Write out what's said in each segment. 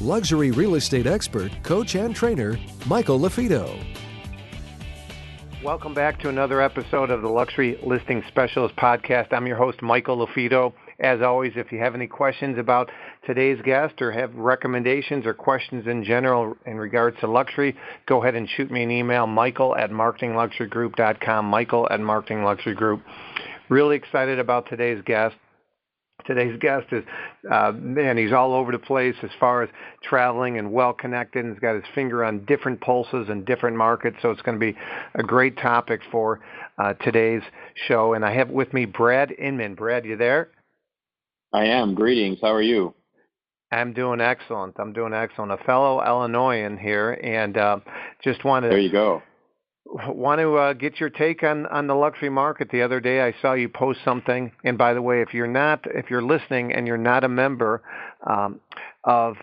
luxury real estate expert, coach, and trainer, Michael LaFido. Welcome back to another episode of the Luxury Listing Specialist Podcast. I'm your host, Michael LaFido. As always, if you have any questions about today's guest or have recommendations or questions in general in regards to luxury, go ahead and shoot me an email, michael at marketingluxurygroup.com, michael at marketingluxurygroup. Really excited about today's guest. Today's guest is, uh, man, he's all over the place as far as traveling and well connected. And he's got his finger on different pulses and different markets. So it's going to be a great topic for uh, today's show. And I have with me Brad Inman. Brad, you there? I am. Greetings. How are you? I'm doing excellent. I'm doing excellent. A fellow Illinoisan here, and uh, just wanted. There you go want to uh, get your take on on the luxury market. The other day, I saw you post something. And by the way, if you're not, if you're listening and you're not a member um, of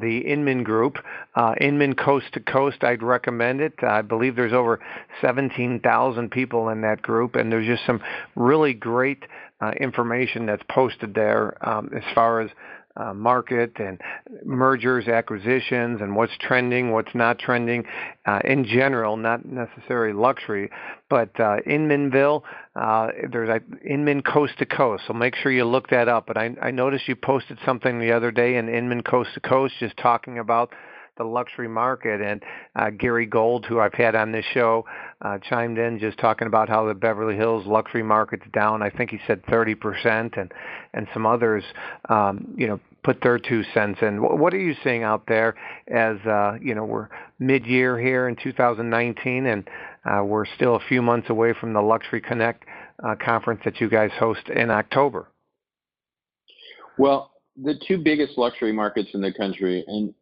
the Inman Group, uh, Inman Coast to Coast, I'd recommend it. I believe there's over 17,000 people in that group, and there's just some really great uh, information that's posted there um, as far as uh, market and mergers, acquisitions, and what's trending, what's not trending uh, in general, not necessarily luxury. But uh, Inmanville, uh, there's a Inman Coast to Coast, so make sure you look that up. But I, I noticed you posted something the other day in Inman Coast to Coast just talking about the luxury market. And uh, Gary Gold, who I've had on this show, uh, chimed in just talking about how the Beverly Hills luxury market's down. I think he said 30%, and and some others, um, you know, put their two cents in. What are you seeing out there as uh, you know we're mid-year here in 2019, and uh, we're still a few months away from the Luxury Connect uh, conference that you guys host in October? Well, the two biggest luxury markets in the country, and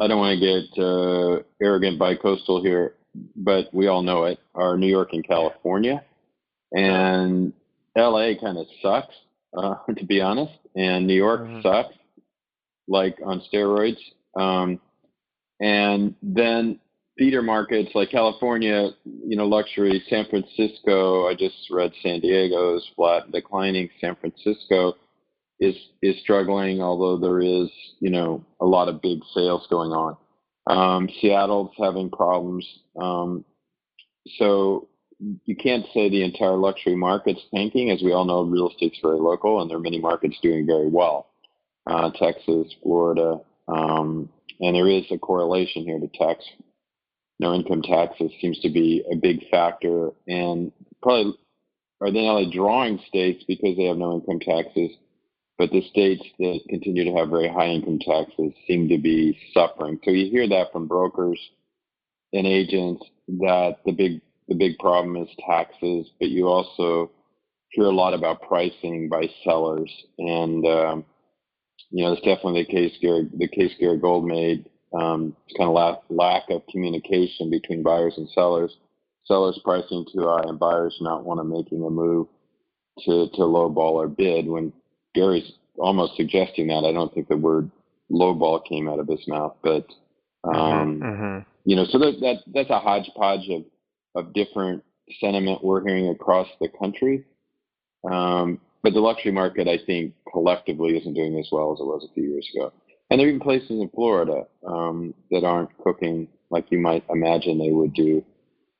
I don't want to get uh, arrogant by coastal here, but we all know it, are New York and California. And LA kind of sucks, uh, to be honest. And New York mm-hmm. sucks, like on steroids. Um, and then theater markets like California, you know, luxury, San Francisco. I just read San Diego's flat declining. San Francisco is is struggling, although there is you know a lot of big sales going on. Um, Seattle's having problems, um, so you can't say the entire luxury market's tanking. As we all know, real estate's very local, and there are many markets doing very well. Uh, Texas, Florida, um, and there is a correlation here to tax. No income taxes seems to be a big factor, and probably are they not only drawing states because they have no income taxes but the states that continue to have very high income taxes seem to be suffering. So you hear that from brokers and agents that the big the big problem is taxes, but you also hear a lot about pricing by sellers, and um, you know it's definitely the case. Gary, the case Gary Gold made. Um, kind of lack, lack of communication between buyers and sellers. Sellers pricing too high, and buyers not want to making a move to to lowball or bid when Gary's almost suggesting that. I don't think the word lowball came out of his mouth, but mm-hmm, um, mm-hmm. you know, so that, that that's a hodgepodge of of different sentiment we're hearing across the country. Um, but the luxury market, I think, collectively isn't doing as well as it was a few years ago. And there are even places in Florida um, that aren't cooking like you might imagine they would do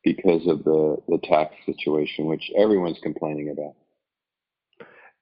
because of the, the tax situation, which everyone's complaining about.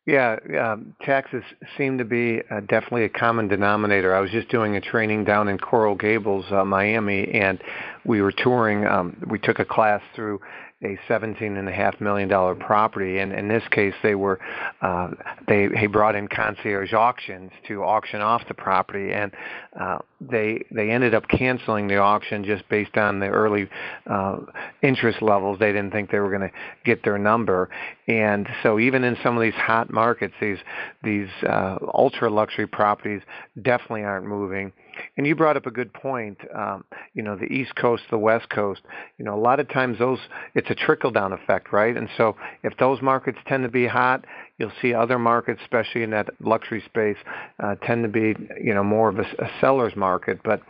Yeah, um, taxes seem to be uh, definitely a common denominator. I was just doing a training down in Coral Gables, uh, Miami, and we were touring. Um, we took a class through a seventeen and a half million dollar property, and in this case, they were uh, they they brought in concierge auctions to auction off the property, and uh, they they ended up canceling the auction just based on the early uh, interest levels. They didn't think they were going to get their number, and so even in some of these hot markets, these these uh, ultra luxury properties definitely aren't moving and you brought up a good point. Um, you know, the East Coast, the West Coast. You know, a lot of times those it's a trickle down effect, right? And so if those markets tend to be hot, you'll see other markets, especially in that luxury space, uh, tend to be you know more of a, a seller's market. But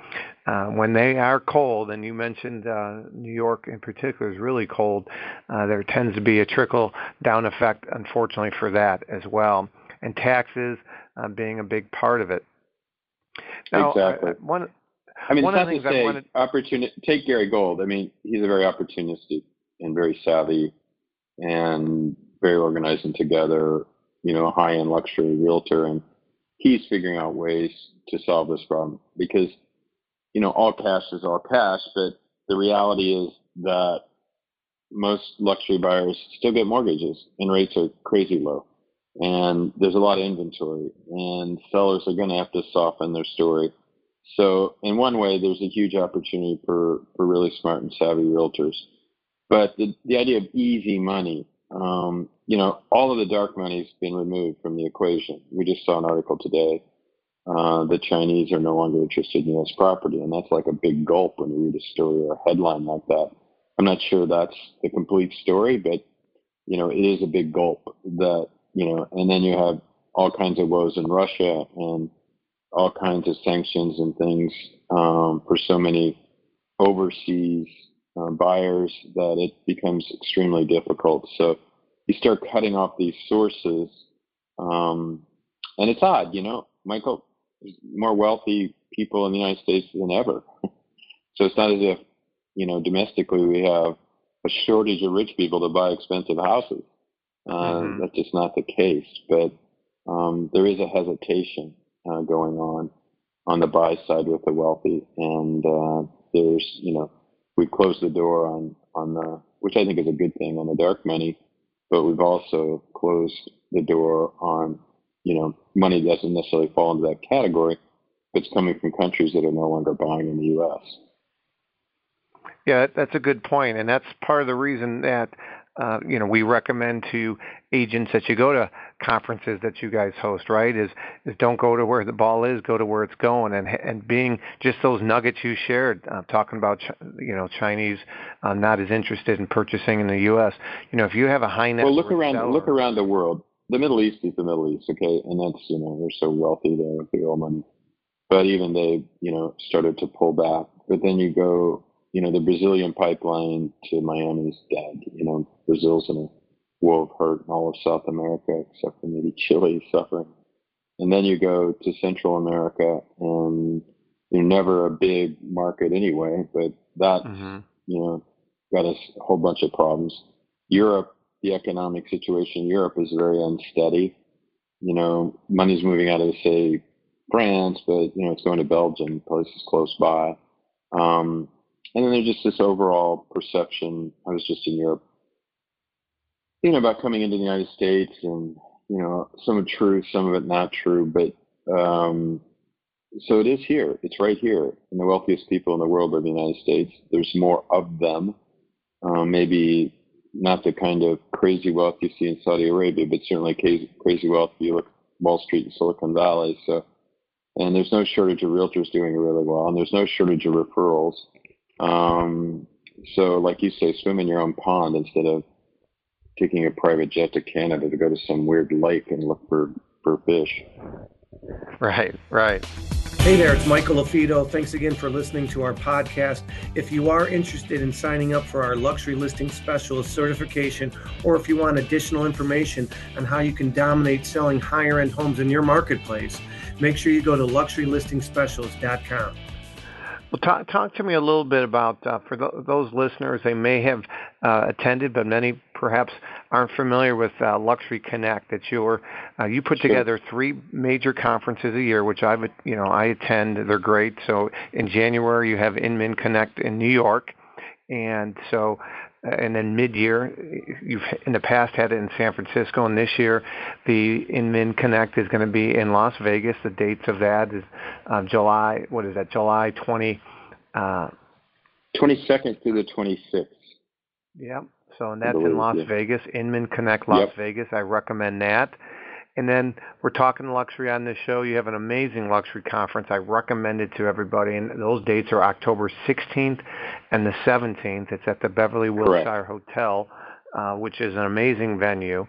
uh, when they are cold, and you mentioned uh, New York in particular is really cold, uh, there tends to be a trickle down effect, unfortunately, for that as well, and taxes uh, being a big part of it. Now, uh, exactly. I, one, I mean, one it's not to say wanted... opportunity. Take Gary Gold. I mean, he's a very opportunistic and very savvy, and very organized and together. You know, a high-end luxury realtor, and he's figuring out ways to solve this problem because you know, all cash is all cash, but the reality is that most luxury buyers still get mortgages and rates are crazy low. And there's a lot of inventory and sellers are going to have to soften their story. So in one way, there's a huge opportunity for, for really smart and savvy realtors. But the, the idea of easy money, um, you know, all of the dark money has been removed from the equation. We just saw an article today uh, the Chinese are no longer interested in U.S. property, and that's like a big gulp when you read a story or a headline like that. I'm not sure that's the complete story, but you know, it is a big gulp that you know, and then you have all kinds of woes in Russia and all kinds of sanctions and things um, for so many overseas uh, buyers that it becomes extremely difficult. So you start cutting off these sources, um, and it's odd, you know, Michael more wealthy people in the United States than ever. so it's not as if, you know, domestically we have a shortage of rich people to buy expensive houses. Uh, mm-hmm. That's just not the case. But um, there is a hesitation uh, going on on the buy side with the wealthy, and uh, there's, you know, we've closed the door on on the, which I think is a good thing, on the dark money, but we've also closed the door on you know, money doesn't necessarily fall into that category. It's coming from countries that are no longer buying in the U.S. Yeah, that's a good point, and that's part of the reason that uh, you know we recommend to agents that you go to conferences that you guys host. Right? Is is don't go to where the ball is, go to where it's going, and and being just those nuggets you shared, uh, talking about you know Chinese uh, not as interested in purchasing in the U.S. You know, if you have a high net well, look around seller, look around the world the Middle East is the Middle East, okay, and that's you know they're so wealthy there with the oil money, but even they you know started to pull back. But then you go, you know, the Brazilian pipeline to Miami is dead. You know, Brazil's in a world of hurt, and all of South America except for maybe Chile suffering. And then you go to Central America, and you're never a big market anyway, but that mm-hmm. you know got us a whole bunch of problems. Europe the economic situation in Europe is very unsteady. You know, money's moving out of, say, France, but, you know, it's going to Belgium, places close by. Um, and then there's just this overall perception. I was just in Europe, you know, about coming into the United States and, you know, some of it true, some of it not true. But um, so it is here. It's right here. And the wealthiest people in the world are the United States. There's more of them. Um, maybe not the kind of crazy wealth you see in Saudi Arabia, but certainly crazy wealth you look Wall Street and Silicon Valley. So, and there's no shortage of realtors doing really well, and there's no shortage of referrals. Um, so, like you say, swim in your own pond instead of taking a private jet to Canada to go to some weird lake and look for for fish. Right, right. Hey there, it's Michael LaFido. Thanks again for listening to our podcast. If you are interested in signing up for our luxury listing specialist certification, or if you want additional information on how you can dominate selling higher end homes in your marketplace, make sure you go to luxurylistingspecialist.com. Well, talk, talk to me a little bit about uh, for those listeners. They may have uh, attended, but many perhaps aren't familiar with uh, Luxury Connect. That you're uh, you put sure. together three major conferences a year, which I've you know I attend. They're great. So in January you have Inman Connect in New York, and so and then mid-year, you've in the past had it in San Francisco, and this year the Inman Connect is going to be in Las Vegas. The dates of that is uh, July. What is that? July 20. Uh, 22nd through the 26th. Yep. So and that's in Las yeah. Vegas. Inman Connect Las yep. Vegas. I recommend that. And then we're talking luxury on this show. You have an amazing luxury conference. I recommend it to everybody. And those dates are October 16th and the 17th. It's at the Beverly Wilshire Hotel, uh, which is an amazing venue.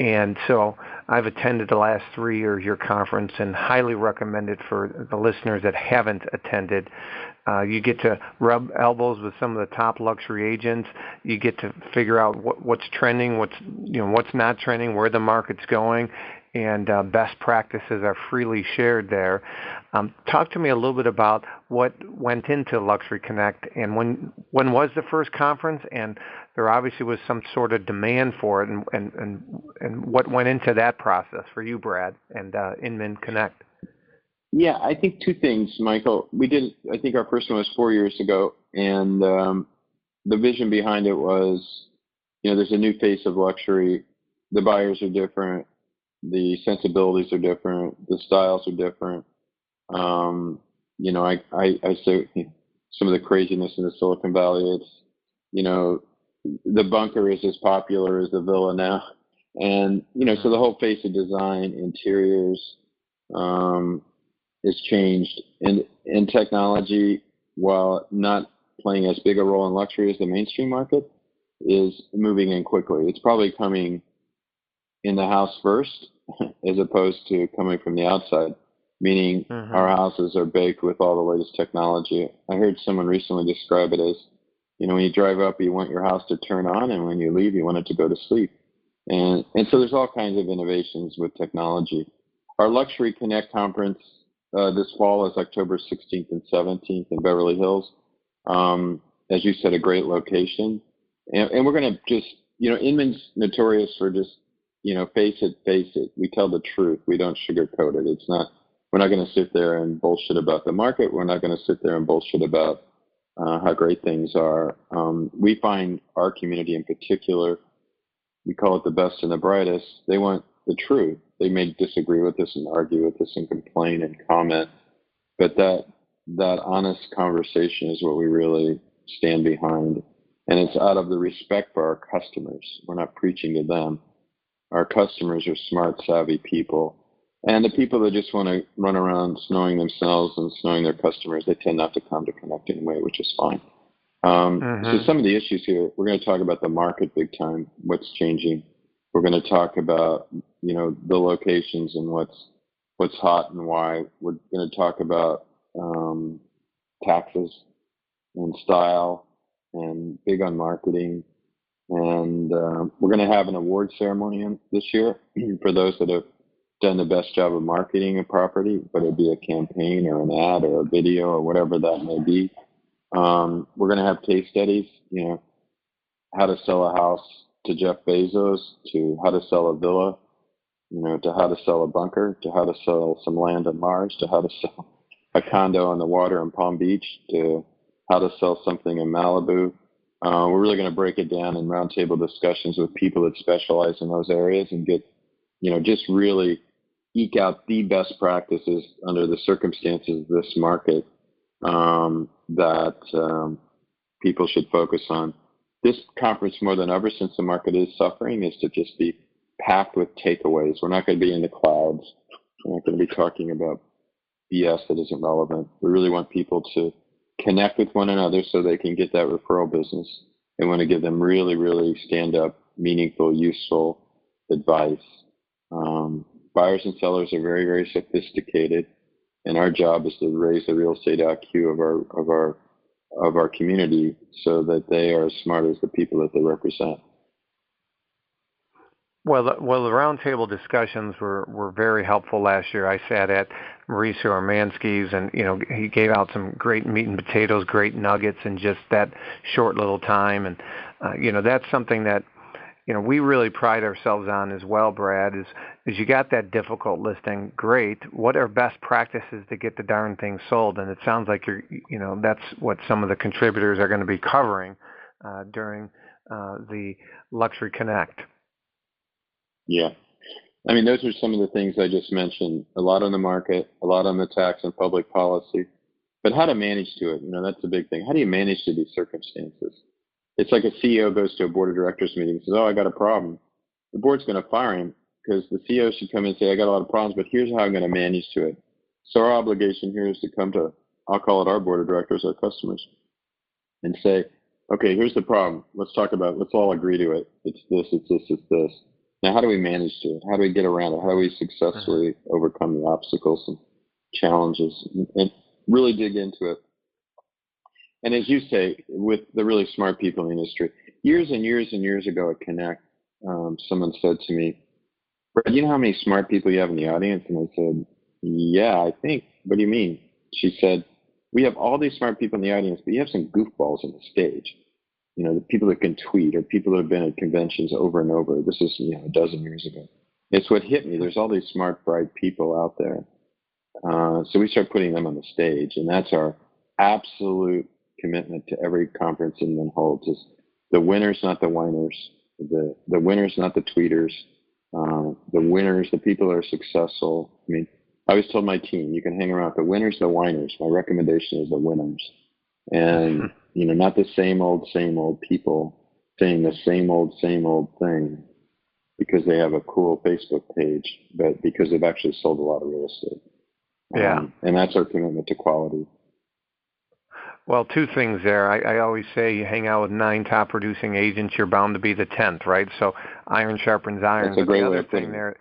And so I've attended the last three years your conference and highly recommend it for the listeners that haven't attended. Uh, you get to rub elbows with some of the top luxury agents. You get to figure out what, what's trending, what's you know what's not trending, where the market's going, and uh, best practices are freely shared there. Um, talk to me a little bit about what went into Luxury Connect and when when was the first conference, and there obviously was some sort of demand for it, and and and, and what went into that process for you, Brad, and uh, Inman Connect. Yeah, I think two things, Michael. We did, I think our first one was four years ago, and um, the vision behind it was, you know, there's a new face of luxury. The buyers are different, the sensibilities are different, the styles are different. Um, you know, I, I, I say some of the craziness in the Silicon Valley. It's, you know, the bunker is as popular as the villa now, and you know, so the whole face of design, interiors, um, has changed, and and technology, while not playing as big a role in luxury as the mainstream market, is moving in quickly. It's probably coming in the house first, as opposed to coming from the outside. Meaning, mm-hmm. our houses are baked with all the latest technology. I heard someone recently describe it as, you know, when you drive up, you want your house to turn on, and when you leave, you want it to go to sleep. And and so there's all kinds of innovations with technology. Our Luxury Connect conference uh, this fall is October 16th and 17th in Beverly Hills. Um, as you said, a great location. And, and we're going to just, you know, Inman's notorious for just, you know, face it, face it. We tell the truth. We don't sugarcoat it. It's not, we're not going to sit there and bullshit about the market. We're not going to sit there and bullshit about uh, how great things are. Um, we find our community in particular, we call it the best and the brightest. They want the truth. They may disagree with us and argue with us and complain and comment, but that that honest conversation is what we really stand behind. And it's out of the respect for our customers. We're not preaching to them. Our customers are smart, savvy people. And the people that just want to run around snowing themselves and snowing their customers, they tend not to come to Connect anyway, which is fine. Um, mm-hmm. So some of the issues here, we're going to talk about the market big time, what's changing. We're going to talk about you know the locations and what's what's hot and why. We're going to talk about um, taxes and style and big on marketing. And uh, we're going to have an award ceremony this year for those that have done the best job of marketing a property, whether it be a campaign or an ad or a video or whatever that may be. Um, we're going to have case studies, you know, how to sell a house to Jeff Bezos, to how to sell a villa, you know, to how to sell a bunker, to how to sell some land on Mars, to how to sell a condo on the water in Palm Beach, to how to sell something in Malibu. Uh, we're really going to break it down in roundtable discussions with people that specialize in those areas and get, you know, just really eke out the best practices under the circumstances of this market um, that um, people should focus on this conference more than ever since the market is suffering is to just be packed with takeaways. We're not going to be in the clouds. We're not going to be talking about BS that isn't relevant. We really want people to connect with one another so they can get that referral business. And want to give them really, really stand up, meaningful, useful advice. Um, buyers and sellers are very, very sophisticated, and our job is to raise the real estate IQ of our of our of our community so that they are as smart as the people that they represent. Well, the, well, the roundtable discussions were, were very helpful last year. I sat at Mauricio Umansky's, and you know he gave out some great meat and potatoes, great nuggets in just that short little time, and uh, you know that's something that you know we really pride ourselves on as well, Brad. Is is you got that difficult listing, great. What are best practices to get the darn thing sold? And it sounds like you're, you know, that's what some of the contributors are going to be covering uh, during uh, the Luxury Connect. Yeah. I mean, those are some of the things I just mentioned. A lot on the market, a lot on the tax and public policy, but how to manage to it. You know, that's a big thing. How do you manage to these circumstances? It's like a CEO goes to a board of directors meeting and says, "Oh, I got a problem." The board's going to fire him because the CEO should come and say, I got a lot of problems, but here's how I'm going to manage to it. So our obligation here is to come to, I'll call it our board of directors, our customers, and say, okay, here's the problem. Let's talk about. Let's all agree to it. It's this, it's this, it's this. Now, how do we manage to it? How do we get around it? How do we successfully mm-hmm. overcome the obstacles and challenges and really dig into it? And as you say, with the really smart people in the industry, years and years and years ago at Connect, um, someone said to me, Brad, you know how many smart people you have in the audience? And I said, Yeah, I think. What do you mean? She said, We have all these smart people in the audience, but you have some goofballs on the stage. You know, the people that can tweet or people that have been at conventions over and over. This is, you know, a dozen years ago. It's what hit me. There's all these smart, bright people out there. Uh, so we start putting them on the stage, and that's our absolute commitment to every conference Inman holds is the winners, not the whiners. The the winners, not the tweeters. Uh, the winners, the people that are successful. I mean, I always told my team, you can hang around the winners, the whiners. My recommendation is the winners, and you know, not the same old, same old people saying the same old, same old thing because they have a cool Facebook page, but because they've actually sold a lot of real estate. Yeah, um, and that's our commitment to quality. Well, two things there. I, I always say you hang out with nine top producing agents, you're bound to be the tenth, right? So iron sharpens iron. That's a great the other thing there,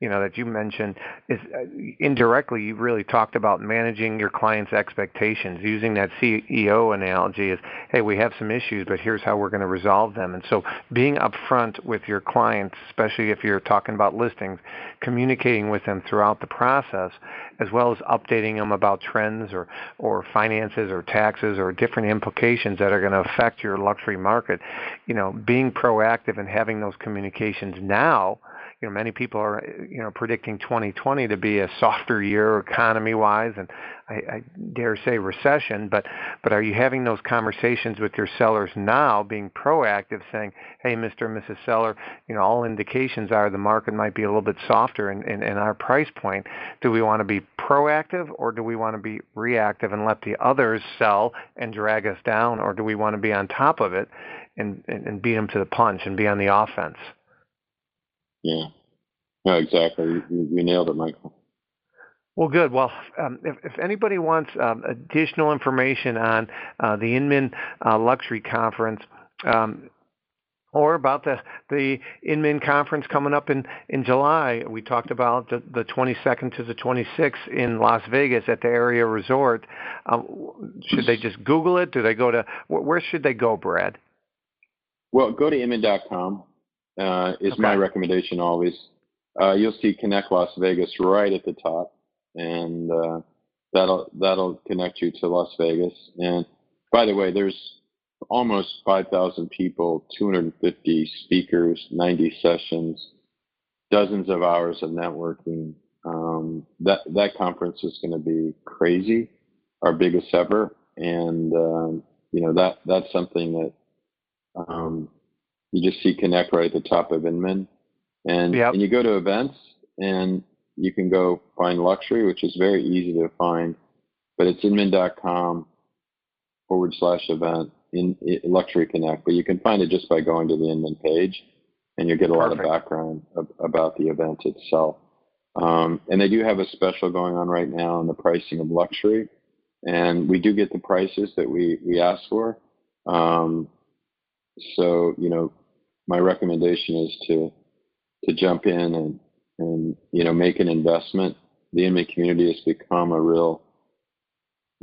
you know, that you mentioned is uh, indirectly you really talked about managing your clients' expectations. Using that CEO analogy is, hey, we have some issues, but here's how we're going to resolve them. And so, being upfront with your clients, especially if you're talking about listings, communicating with them throughout the process, as well as updating them about trends or or finances or taxes or different implications that are going to affect your luxury market. You know, being proactive and having those communications now you know, many people are, you know, predicting 2020 to be a softer year economy-wise, and I, I dare say recession. But, but are you having those conversations with your sellers now, being proactive, saying, "Hey, Mr. and Mrs. Seller, you know, all indications are the market might be a little bit softer in, in, our price point. Do we want to be proactive, or do we want to be reactive and let the others sell and drag us down, or do we want to be on top of it and, and beat them to the punch and be on the offense?" Yeah. No, exactly. You, you nailed it, Michael. Well, good. Well, um, if, if, anybody wants um, additional information on uh, the Inman uh, Luxury Conference, um, or about the the Inman conference coming up in in July. We talked about the, the 22nd to the 26th in Las Vegas at the Aria Resort. Um, should they just Google it? Do they go to where should they go, Brad? Well, go to inman.com uh, is okay. my recommendation always. Uh, you'll see Connect Las Vegas right at the top, and uh, that'll that'll connect you to Las Vegas. And by the way, there's almost 5,000 people, 250 speakers, 90 sessions, dozens of hours of networking. Um, that that conference is going to be crazy, our biggest ever, and um, you know that that's something that um, you just see Connect right at the top of Inman. And, yep. and you go to events and you can go find luxury, which is very easy to find, but it's inman.com forward slash event in, in luxury connect. But you can find it just by going to the Inman page and you get a Perfect. lot of background of, about the event itself. Um, and they do have a special going on right now on the pricing of luxury. And we do get the prices that we, we ask for. Um, so, you know, my recommendation is to to jump in and and you know make an investment. The Inman community has become a real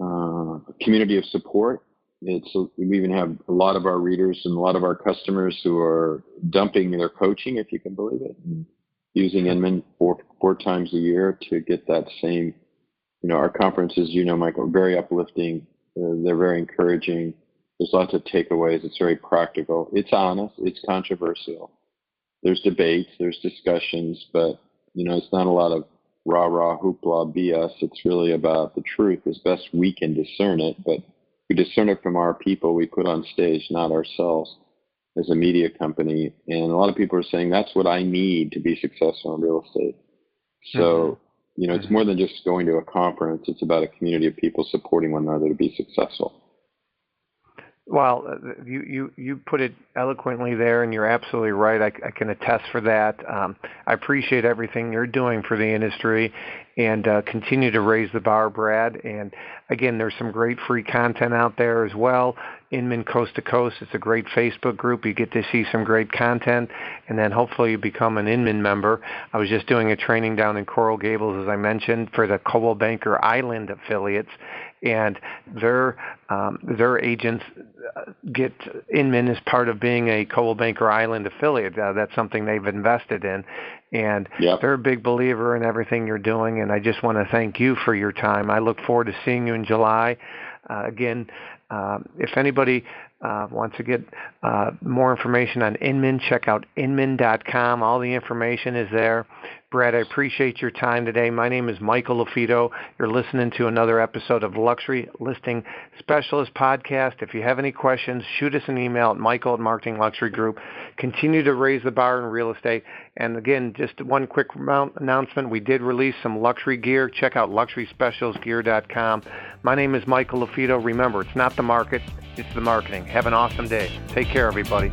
uh, community of support. It's we even have a lot of our readers and a lot of our customers who are dumping their coaching, if you can believe it, using Inman four four times a year to get that same. You know, our conferences, you know, Michael, are very uplifting. Uh, they're very encouraging. There's lots of takeaways. It's very practical. It's honest. It's controversial. There's debates. There's discussions, but you know, it's not a lot of rah rah hoopla BS. It's really about the truth as best we can discern it. But we discern it from our people we put on stage, not ourselves as a media company. And a lot of people are saying that's what I need to be successful in real estate. So, mm-hmm. you know, it's mm-hmm. more than just going to a conference. It's about a community of people supporting one another to be successful. Well, uh, you, you, you put it eloquently there, and you're absolutely right. I, I can attest for that. Um, I appreciate everything you're doing for the industry and uh, continue to raise the bar, Brad. And again, there's some great free content out there as well. Inman Coast to Coast, it's a great Facebook group. You get to see some great content, and then hopefully you become an Inman member. I was just doing a training down in Coral Gables, as I mentioned, for the Coldwell Banker Island affiliates, and their um, their agents uh, get Inman as part of being a Coldwell Banker Island affiliate. Uh, that's something they've invested in, and yep. they're a big believer in everything you're doing. And I just want to thank you for your time. I look forward to seeing you in July. Uh, again, um, if anybody uh, wants to get uh, more information on Inman, check out inman.com. All the information is there. Brad, I appreciate your time today. My name is Michael LaFido. You're listening to another episode of Luxury Listing Specialist Podcast. If you have any questions, shoot us an email at michael at Marketing Luxury Group. Continue to raise the bar in real estate. And again, just one quick announcement. We did release some luxury gear. Check out luxuryspecialsgear.com. My name is Michael LaFido. Remember, it's not the market, it's the marketing. Have an awesome day. Take care, everybody.